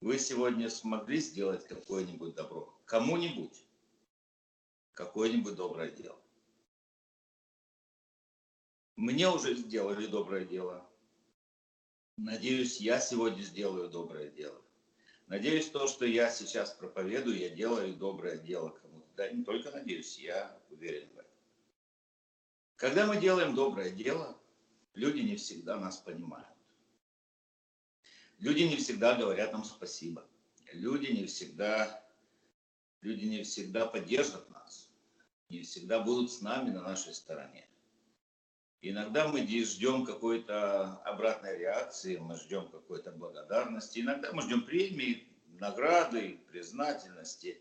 Вы сегодня смогли сделать какое-нибудь добро? Кому-нибудь? Какое-нибудь доброе дело? Мне уже сделали доброе дело. Надеюсь, я сегодня сделаю доброе дело. Надеюсь, то, что я сейчас проповедую, я делаю доброе дело кому-то. Да, не только надеюсь, я уверен в этом. Когда мы делаем доброе дело, люди не всегда нас понимают. Люди не всегда говорят нам спасибо. Люди не всегда, люди не всегда поддержат нас. Не всегда будут с нами на нашей стороне. Иногда мы ждем какой-то обратной реакции, мы ждем какой-то благодарности, иногда мы ждем премии, награды, признательности,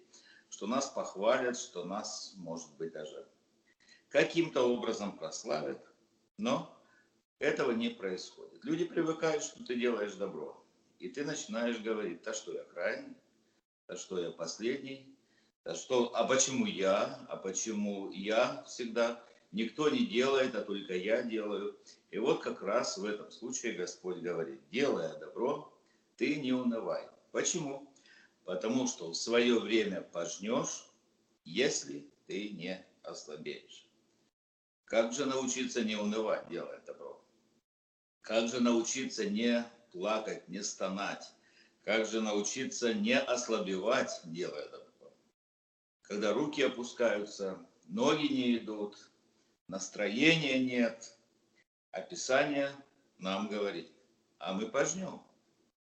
что нас похвалят, что нас, может быть, даже каким-то образом прославят. Но этого не происходит. Люди привыкают, что ты делаешь добро. И ты начинаешь говорить, да что я крайний, да что я последний, да что, а почему я, а почему я всегда, никто не делает, а только я делаю. И вот как раз в этом случае Господь говорит, делая добро, ты не унывай. Почему? Потому что в свое время пожнешь, если ты не ослабеешь. Как же научиться не унывать, делая добро? Как же научиться не плакать, не стонать? Как же научиться не ослабевать, делая добро? Когда руки опускаются, ноги не идут, настроения нет, описание нам говорит, а мы пожнем,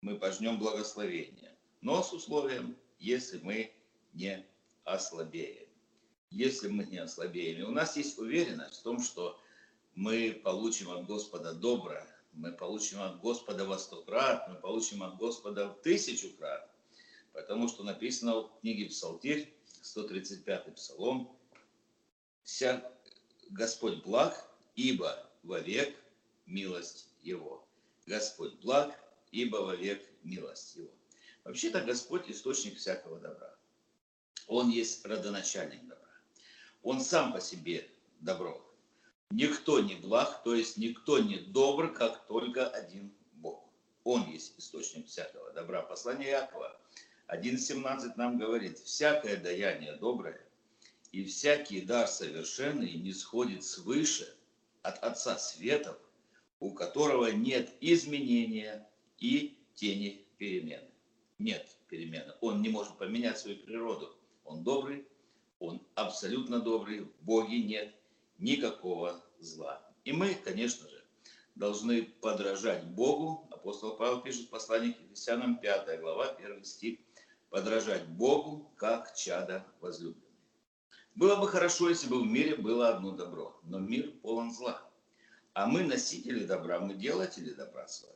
мы пожнем благословение, но с условием, если мы не ослабеем. Если мы не ослабеем. И у нас есть уверенность в том, что мы получим от Господа доброе, мы получим от Господа во сто крат, мы получим от Господа в тысячу крат. Потому что написано в книге Псалтирь, 135 Псалом, «Вся Господь благ, ибо вовек милость Его». Господь благ, ибо вовек милость Его. Вообще-то Господь источник всякого добра. Он есть родоначальник добра. Он сам по себе добро. Никто не благ, то есть никто не добр, как только один Бог. Он есть источник всякого добра. Послание Якова 1.17 нам говорит, всякое даяние доброе и всякий дар совершенный не сходит свыше от Отца Светов, у которого нет изменения и тени перемены. Нет перемены. Он не может поменять свою природу. Он добрый, он абсолютно добрый, в Боге нет никакого зла. И мы, конечно же, должны подражать Богу. Апостол Павел пишет в послании к Ефесянам 5 глава, 1 стих. Подражать Богу, как чада возлюбленный. Было бы хорошо, если бы в мире было одно добро, но мир полон зла. А мы носители добра, мы делатели добра с вами.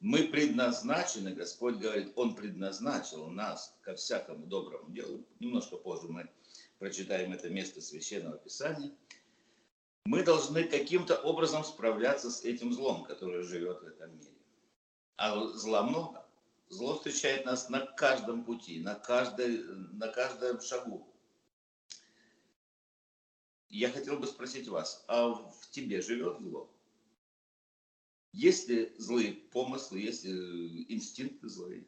Мы предназначены, Господь говорит, Он предназначил нас ко всякому доброму делу. Немножко позже мы прочитаем это место Священного Писания – мы должны каким-то образом справляться с этим злом, который живет в этом мире. А зла много. Зло встречает нас на каждом пути, на, каждой, на каждом шагу. Я хотел бы спросить вас, а в тебе живет зло? Есть ли злые помыслы, есть ли инстинкты злые?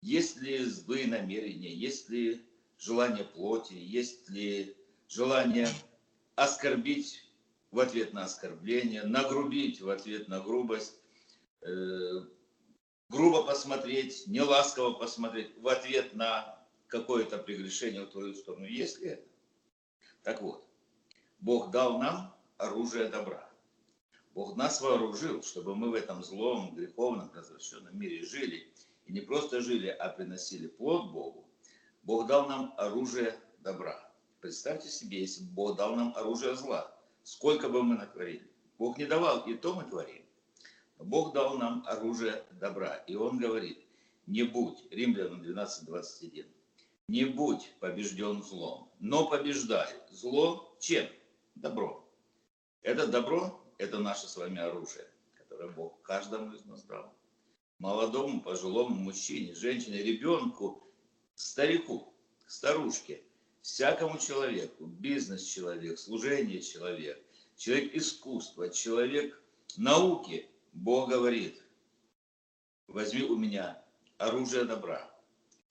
Есть ли злые намерения, есть ли желание плоти, есть ли желание оскорбить в ответ на оскорбление, нагрубить в ответ на грубость, э, грубо посмотреть, неласково посмотреть в ответ на какое-то прегрешение в твою сторону. Есть ли это? Так вот, Бог дал нам оружие добра. Бог нас вооружил, чтобы мы в этом злом, греховном, развращенном мире жили. И не просто жили, а приносили плод Богу. Бог дал нам оружие добра. Представьте себе, если бы Бог дал нам оружие зла, сколько бы мы натворили. Бог не давал, и то мы творим. Но Бог дал нам оружие добра. И Он говорит, не будь, Римлянам 12.21, не будь побежден злом, но побеждай зло чем? Добро. Это добро, это наше с вами оружие, которое Бог каждому из нас дал. Молодому, пожилому мужчине, женщине, ребенку, старику, старушке – всякому человеку, бизнес-человек, служение человек, человек искусства, человек науки, Бог говорит, возьми у меня оружие добра.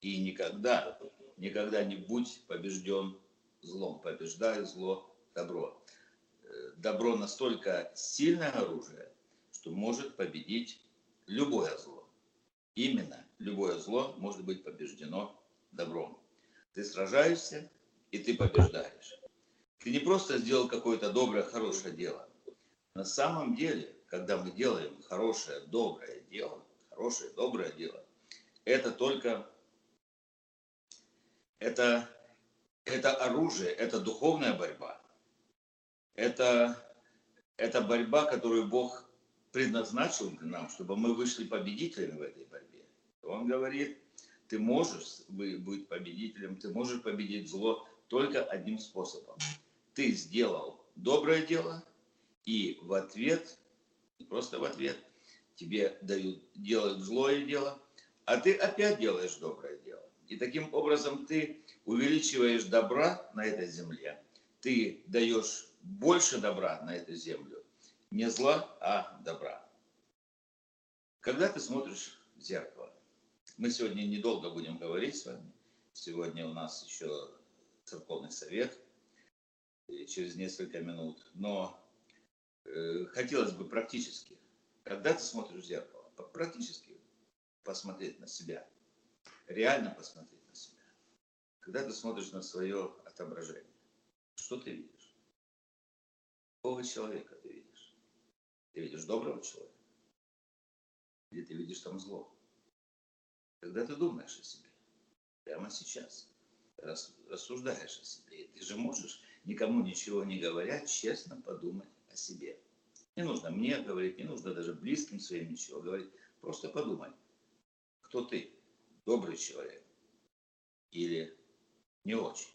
И никогда, никогда не будь побежден злом. Побеждай зло добро. Э, добро настолько сильное оружие, что может победить любое зло. Именно любое зло может быть побеждено добром. Ты сражаешься, и ты побеждаешь. Ты не просто сделал какое-то доброе, хорошее дело. На самом деле, когда мы делаем хорошее, доброе дело, хорошее, доброе дело, это только это, это оружие, это духовная борьба. Это, это борьба, которую Бог предназначил для нам, чтобы мы вышли победителями в этой борьбе. Он говорит, ты можешь быть победителем, ты можешь победить зло только одним способом. Ты сделал доброе дело, и в ответ, не просто в ответ, тебе дают, делают злое дело, а ты опять делаешь доброе дело. И таким образом ты увеличиваешь добра на этой земле, ты даешь больше добра на эту землю. Не зла, а добра. Когда ты смотришь в зеркало, мы сегодня недолго будем говорить с вами. Сегодня у нас еще церковный совет через несколько минут. Но э, хотелось бы практически, когда ты смотришь в зеркало, практически посмотреть на себя, реально посмотреть на себя. Когда ты смотришь на свое отображение, что ты видишь? Какого человека ты видишь? Ты видишь доброго человека? Или ты видишь там зло? Когда ты думаешь о себе, прямо сейчас, рассуждаешь о себе, ты же можешь, никому ничего не говоря, честно подумать о себе. Не нужно мне говорить, не нужно даже близким своим ничего говорить. Просто подумай, кто ты, добрый человек или не очень.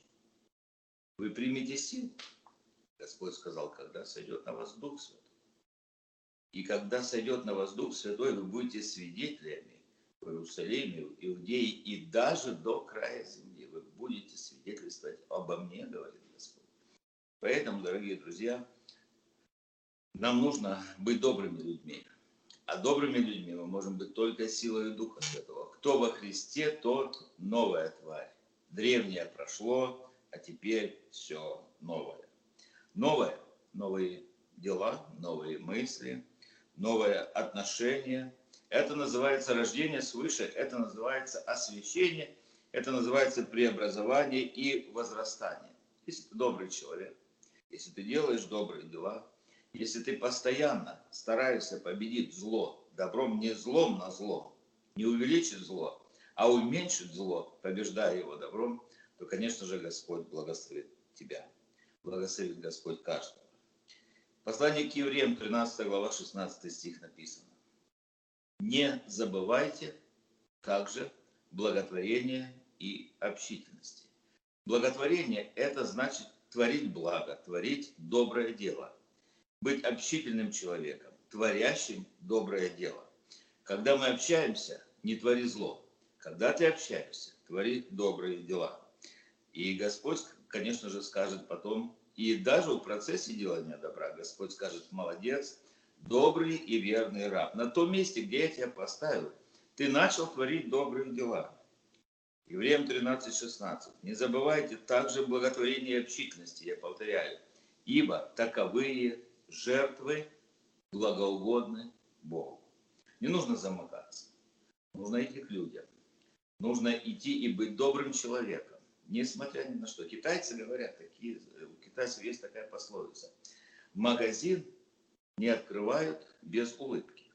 Вы примете силу. Господь сказал, когда сойдет на вас Дух Святой. И когда сойдет на вас Дух Святой, вы будете свидетелями в Иерусалиме, в Иудее и даже до края земли. Вы будете свидетельствовать обо мне, говорит Господь. Поэтому, дорогие друзья, нам нужно быть добрыми людьми. А добрыми людьми мы можем быть только силой Духа Святого. Кто во Христе, тот новая тварь. Древнее прошло, а теперь все новое. Новое, новые дела, новые мысли, новое отношение, это называется рождение свыше, это называется освящение, это называется преобразование и возрастание. Если ты добрый человек, если ты делаешь добрые дела, если ты постоянно стараешься победить зло, добром не злом на зло, не увеличить зло, а уменьшить зло, побеждая его добром, то, конечно же, Господь благословит тебя. Благословит Господь каждого. Послание к евреям, 13 глава, 16 стих написано. Не забывайте также благотворения и общительности. Благотворение – это значит творить благо, творить доброе дело. Быть общительным человеком, творящим доброе дело. Когда мы общаемся, не твори зло. Когда ты общаешься, твори добрые дела. И Господь, конечно же, скажет потом, и даже в процессе делания добра Господь скажет, молодец, добрый и верный раб. На том месте, где я тебя поставил, ты начал творить добрые дела. Евреям 13.16. Не забывайте также благотворения и общительности, я повторяю, ибо таковые жертвы благоугодны Богу. Не нужно замыкаться. Нужно идти к людям. Нужно идти и быть добрым человеком, несмотря ни на что. Китайцы говорят, такие, у китайцев есть такая пословица. Магазин не открывают без улыбки.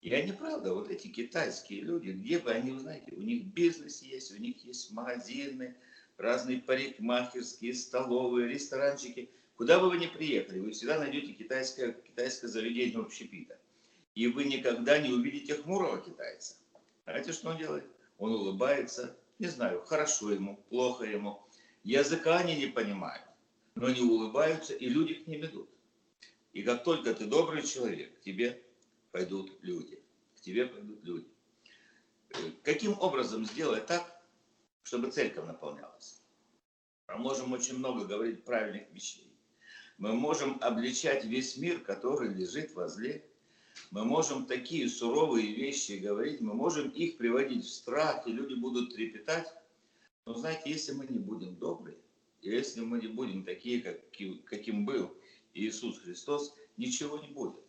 И они, правда, вот эти китайские люди, где бы они, знаете, у них бизнес есть, у них есть магазины, разные парикмахерские, столовые, ресторанчики. Куда бы вы ни приехали, вы всегда найдете китайское, китайское заведение общепита. И вы никогда не увидите хмурого китайца. Знаете, что он делает? Он улыбается, не знаю, хорошо ему, плохо ему. Языка они не понимают, но они улыбаются, и люди к ним идут. И как только ты добрый человек, тебе пойдут люди. К тебе пойдут люди. Э, каким образом сделать так, чтобы церковь наполнялась? Мы можем очень много говорить правильных вещей. Мы можем обличать весь мир, который лежит возле. Мы можем такие суровые вещи говорить, мы можем их приводить в страх, и люди будут трепетать. Но знаете, если мы не будем добрые, если мы не будем такие, как, каким был Иисус Христос, ничего не будет.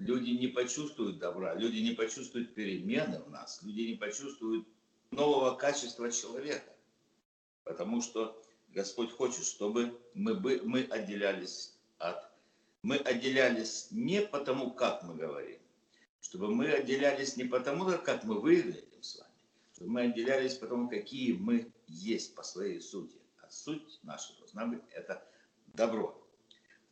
Люди не почувствуют добра, люди не почувствуют перемены в нас, люди не почувствуют нового качества человека. Потому что Господь хочет, чтобы мы, бы, мы отделялись от... Мы отделялись не потому, как мы говорим, чтобы мы отделялись не потому, как мы выглядим с вами, чтобы мы отделялись потому, какие мы есть по своей сути. А суть наша должна быть это добро.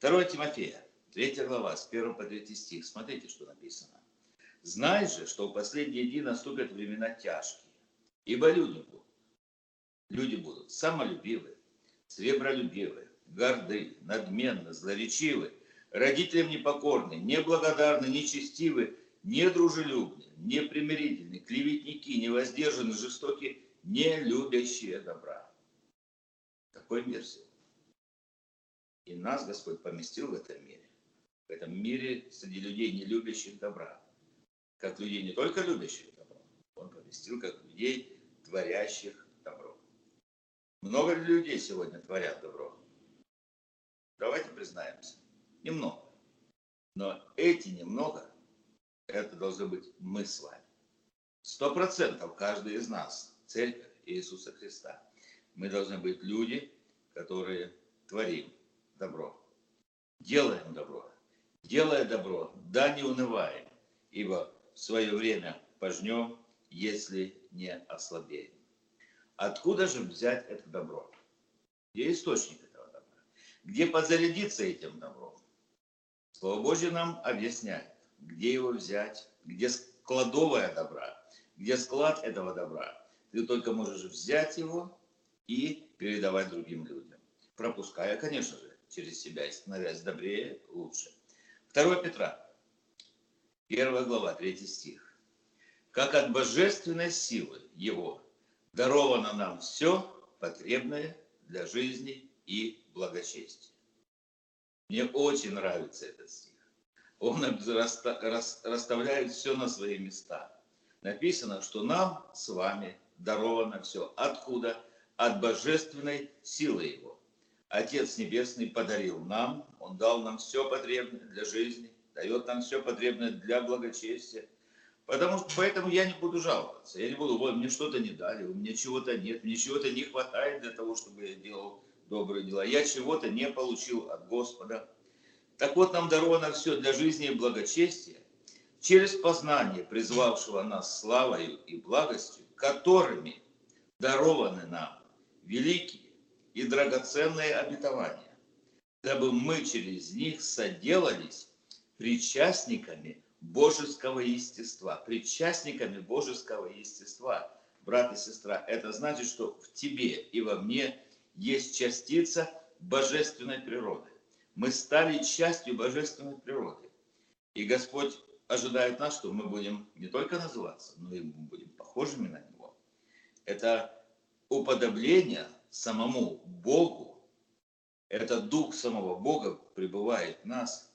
2 Тимофея, 3 глава, с 1 по 3 стих. Смотрите, что написано. «Знай же, что в последние дни наступят времена тяжкие, ибо люди будут, люди будут самолюбивы, сребролюбивы, горды, надменны, злоречивы, родителям непокорны, неблагодарны, нечестивы, недружелюбны, непримирительны, клеветники, невоздержаны, жестоки, не любящие добра. Такой мир сегодня. И нас Господь поместил в этом мире. В этом мире среди людей, не любящих добра. Как людей не только любящих добро, Он поместил как людей, творящих добро. Много ли людей сегодня творят добро? Давайте признаемся. Немного. Но эти немного, это должны быть мы с вами. Сто процентов каждый из нас, церковь Иисуса Христа. Мы должны быть люди, которые творим добро. Делаем добро. Делая добро, да не унываем, ибо в свое время пожнем, если не ослабеем. Откуда же взять это добро? Где источник этого добра? Где подзарядиться этим добром? Слово Божье нам объясняет, где его взять, где складовая добра, где склад этого добра. Ты только можешь взять его и передавать другим людям. Пропуская, конечно же, через себя становясь добрее, лучше. 2 Петра, 1 глава, 3 стих. Как от божественной силы Его даровано нам все потребное для жизни и благочестия. Мне очень нравится этот стих. Он расставляет все на свои места. Написано, что нам с вами даровано все. Откуда? От божественной силы Его. Отец Небесный подарил нам, Он дал нам все потребное для жизни, дает нам все потребное для благочестия. Потому что поэтому я не буду жаловаться. Я не буду, вот мне что-то не дали, у меня чего-то нет, мне чего-то не хватает для того, чтобы я делал добрые дела. Я чего-то не получил от Господа. Так вот, нам даровано все для жизни и благочестия, через познание призвавшего нас славою и благостью, которыми дарованы нам великие и драгоценные обетования, дабы мы через них соделались причастниками божеского естества. Причастниками божеского естества, брат и сестра, это значит, что в тебе и во мне есть частица божественной природы. Мы стали частью божественной природы. И Господь ожидает нас, что мы будем не только называться, но и будем похожими на Него. Это уподобление самому Богу, этот дух самого Бога пребывает в нас.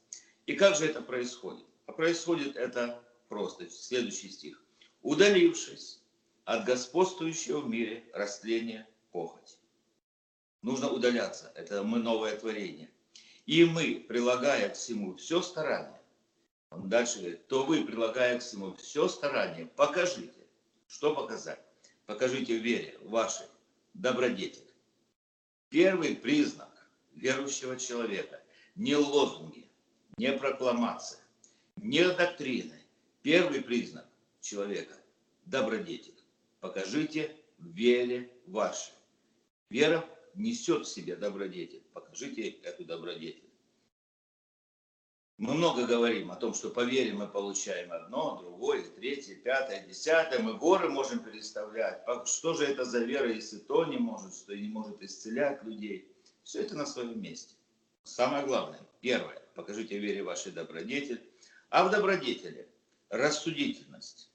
И как же это происходит? А происходит это просто. Следующий стих. Удалившись от господствующего в мире растления похоти. Нужно удаляться. Это мы новое творение. И мы, прилагая к всему все старание, он дальше говорит, то вы, прилагая к всему все старание, покажите. Что показать? Покажите вере вашей добродетель. Первый признак верующего человека – не лозунги, не прокламация, не доктрины. Первый признак человека – добродетель. Покажите в вере вашей. Вера несет в себе добродетель. Покажите эту добродетель. Мы много говорим о том, что по вере мы получаем одно, другое, третье, пятое, десятое. Мы горы можем переставлять. Что же это за вера, если то не может, что не может исцелять людей? Все это на своем месте. Самое главное, первое, покажите вере вашей добродетель. А в добродетели рассудительность.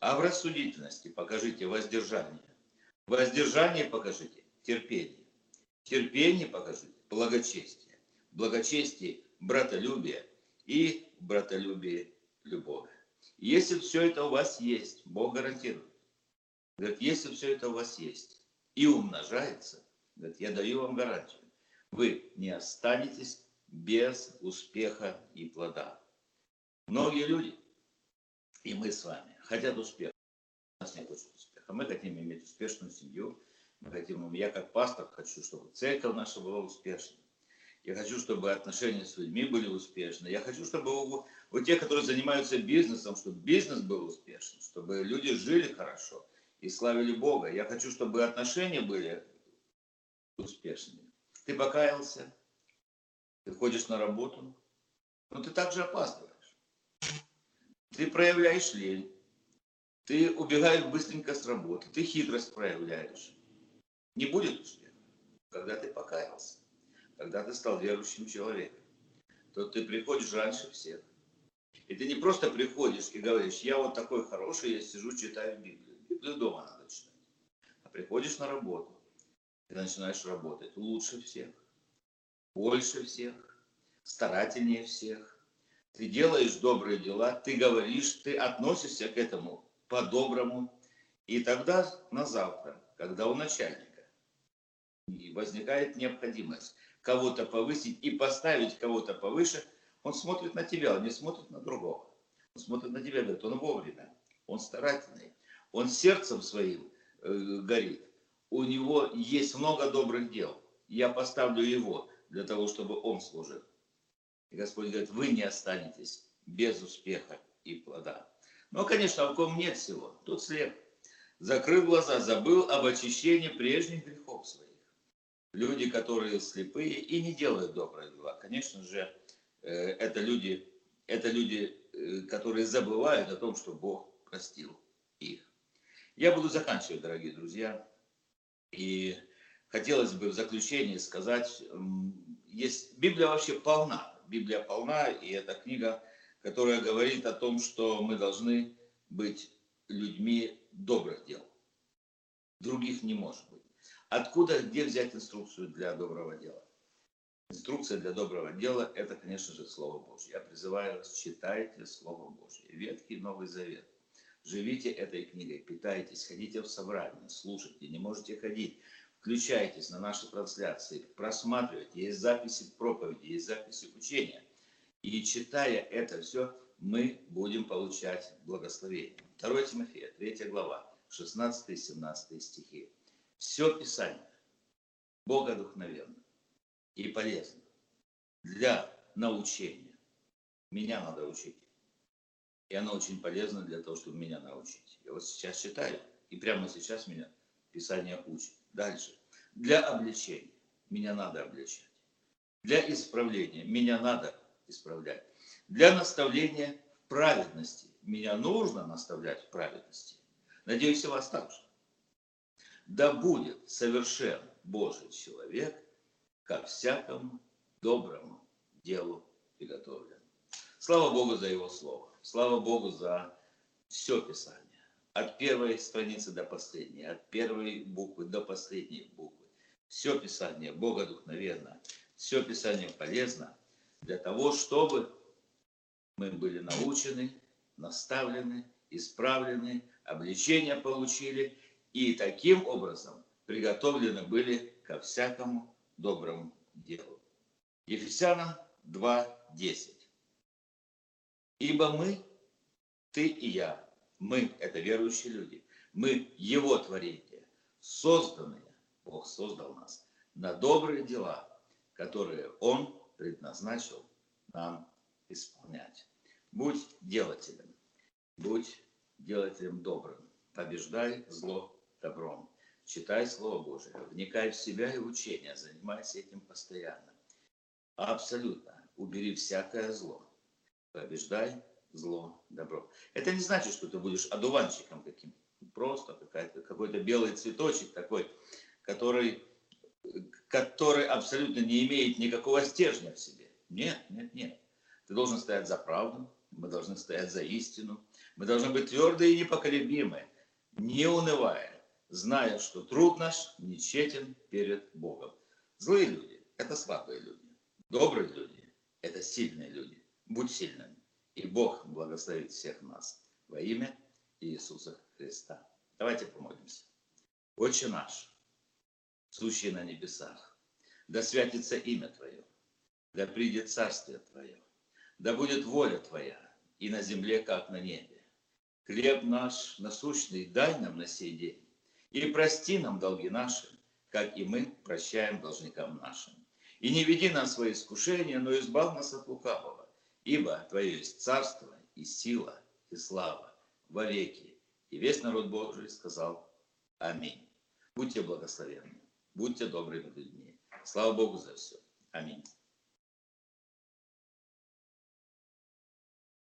А в рассудительности покажите воздержание. В воздержании покажите терпение. Терпение покажите благочестие. Благочестие братолюбие и братолюбие любовь. Если все это у вас есть, Бог гарантирует. Говорит, если все это у вас есть и умножается, говорит, я даю вам гарантию, вы не останетесь без успеха и плода. Многие люди, и мы с вами, хотят успеха. У нас не хочет успеха. Мы хотим иметь успешную семью. Мы хотим, я как пастор хочу, чтобы церковь наша была успешной. Я хочу, чтобы отношения с людьми были успешны. Я хочу, чтобы у, у тех, которые занимаются бизнесом, чтобы бизнес был успешен, чтобы люди жили хорошо и славили Бога. Я хочу, чтобы отношения были успешными. Ты покаялся, ты ходишь на работу, но ты также опаздываешь. Ты проявляешь лень, ты убегаешь быстренько с работы, ты хитрость проявляешь. Не будет успеха, когда ты покаялся когда ты стал верующим человеком, то ты приходишь раньше всех. И ты не просто приходишь и говоришь, я вот такой хороший, я сижу, читаю Библию. Библию дома надо читать. А приходишь на работу, ты начинаешь работать лучше всех, больше всех, старательнее всех. Ты делаешь добрые дела, ты говоришь, ты относишься к этому по-доброму. И тогда на завтра, когда у начальника возникает необходимость кого-то повысить и поставить кого-то повыше, он смотрит на тебя, он не смотрит на другого. Он смотрит на тебя, говорит, он вовремя, он старательный, он сердцем своим э, горит. У него есть много добрых дел. Я поставлю его для того, чтобы он служил. И Господь говорит, вы не останетесь без успеха и плода. Но, конечно, в ком нет всего, тот слеп. Закрыл глаза, забыл об очищении прежних грехов своих люди, которые слепые и не делают добрые дела. Конечно же, э, это люди, это люди, э, которые забывают о том, что Бог простил их. Я буду заканчивать, дорогие друзья. И хотелось бы в заключение сказать, есть, Библия вообще полна. Библия полна, и это книга, которая говорит о том, что мы должны быть людьми добрых дел. Других не может быть. Откуда, где взять инструкцию для доброго дела? Инструкция для доброго дела – это, конечно же, Слово Божье. Я призываю вас, читайте Слово Божье. Ветхий Новый Завет. Живите этой книгой, питайтесь, ходите в собрание, слушайте, не можете ходить. Включайтесь на наши трансляции, просматривайте. Есть записи проповеди, есть записи учения. И читая это все, мы будем получать благословение. 2 Тимофея, 3 глава, 16-17 стихи. Все Писание богодухновенно и полезно для научения. Меня надо учить. И оно очень полезно для того, чтобы меня научить. Я вот сейчас читаю, и прямо сейчас меня Писание учит. Дальше. Для обличения. Меня надо обличать. Для исправления. Меня надо исправлять. Для наставления в праведности. Меня нужно наставлять в праведности. Надеюсь, и вас также да будет совершен Божий человек ко всякому доброму делу приготовлен. Слава Богу за Его Слово. Слава Богу за все Писание. От первой страницы до последней, от первой буквы до последней буквы. Все Писание богодухновенно, все Писание полезно для того, чтобы мы были научены, наставлены, исправлены, обличения получили и таким образом приготовлены были ко всякому доброму делу. Ефесянам 2.10. Ибо мы, ты и я, мы – это верующие люди, мы – Его творение, созданные, Бог создал нас, на добрые дела, которые Он предназначил нам исполнять. Будь делателем, будь делателем добрым, побеждай зло добром. Читай Слово Божие, вникай в себя и учение, занимайся этим постоянно. Абсолютно. Убери всякое зло. Побеждай зло добро. Это не значит, что ты будешь одуванчиком каким-то. Просто какой-то белый цветочек такой, который, который абсолютно не имеет никакого стержня в себе. Нет, нет, нет. Ты должен стоять за правду, мы должны стоять за истину, мы должны быть твердые и непоколебимые, не унывая, зная, что труд наш нечетен перед Богом. Злые люди – это слабые люди. Добрые люди – это сильные люди. Будь сильным И Бог благословит всех нас во имя Иисуса Христа. Давайте помолимся. Отче наш, сущий на небесах, да святится имя Твое, да придет царствие Твое, да будет воля Твоя и на земле, как на небе. Хлеб наш насущный дай нам на сей день, и прости нам долги наши, как и мы прощаем должникам нашим. И не веди нас в свои искушения, но избав нас от лукавого, ибо Твое есть царство и сила и слава во веки. И весь народ Божий сказал Аминь. Будьте благословенны, будьте добрыми людьми. Слава Богу за все. Аминь.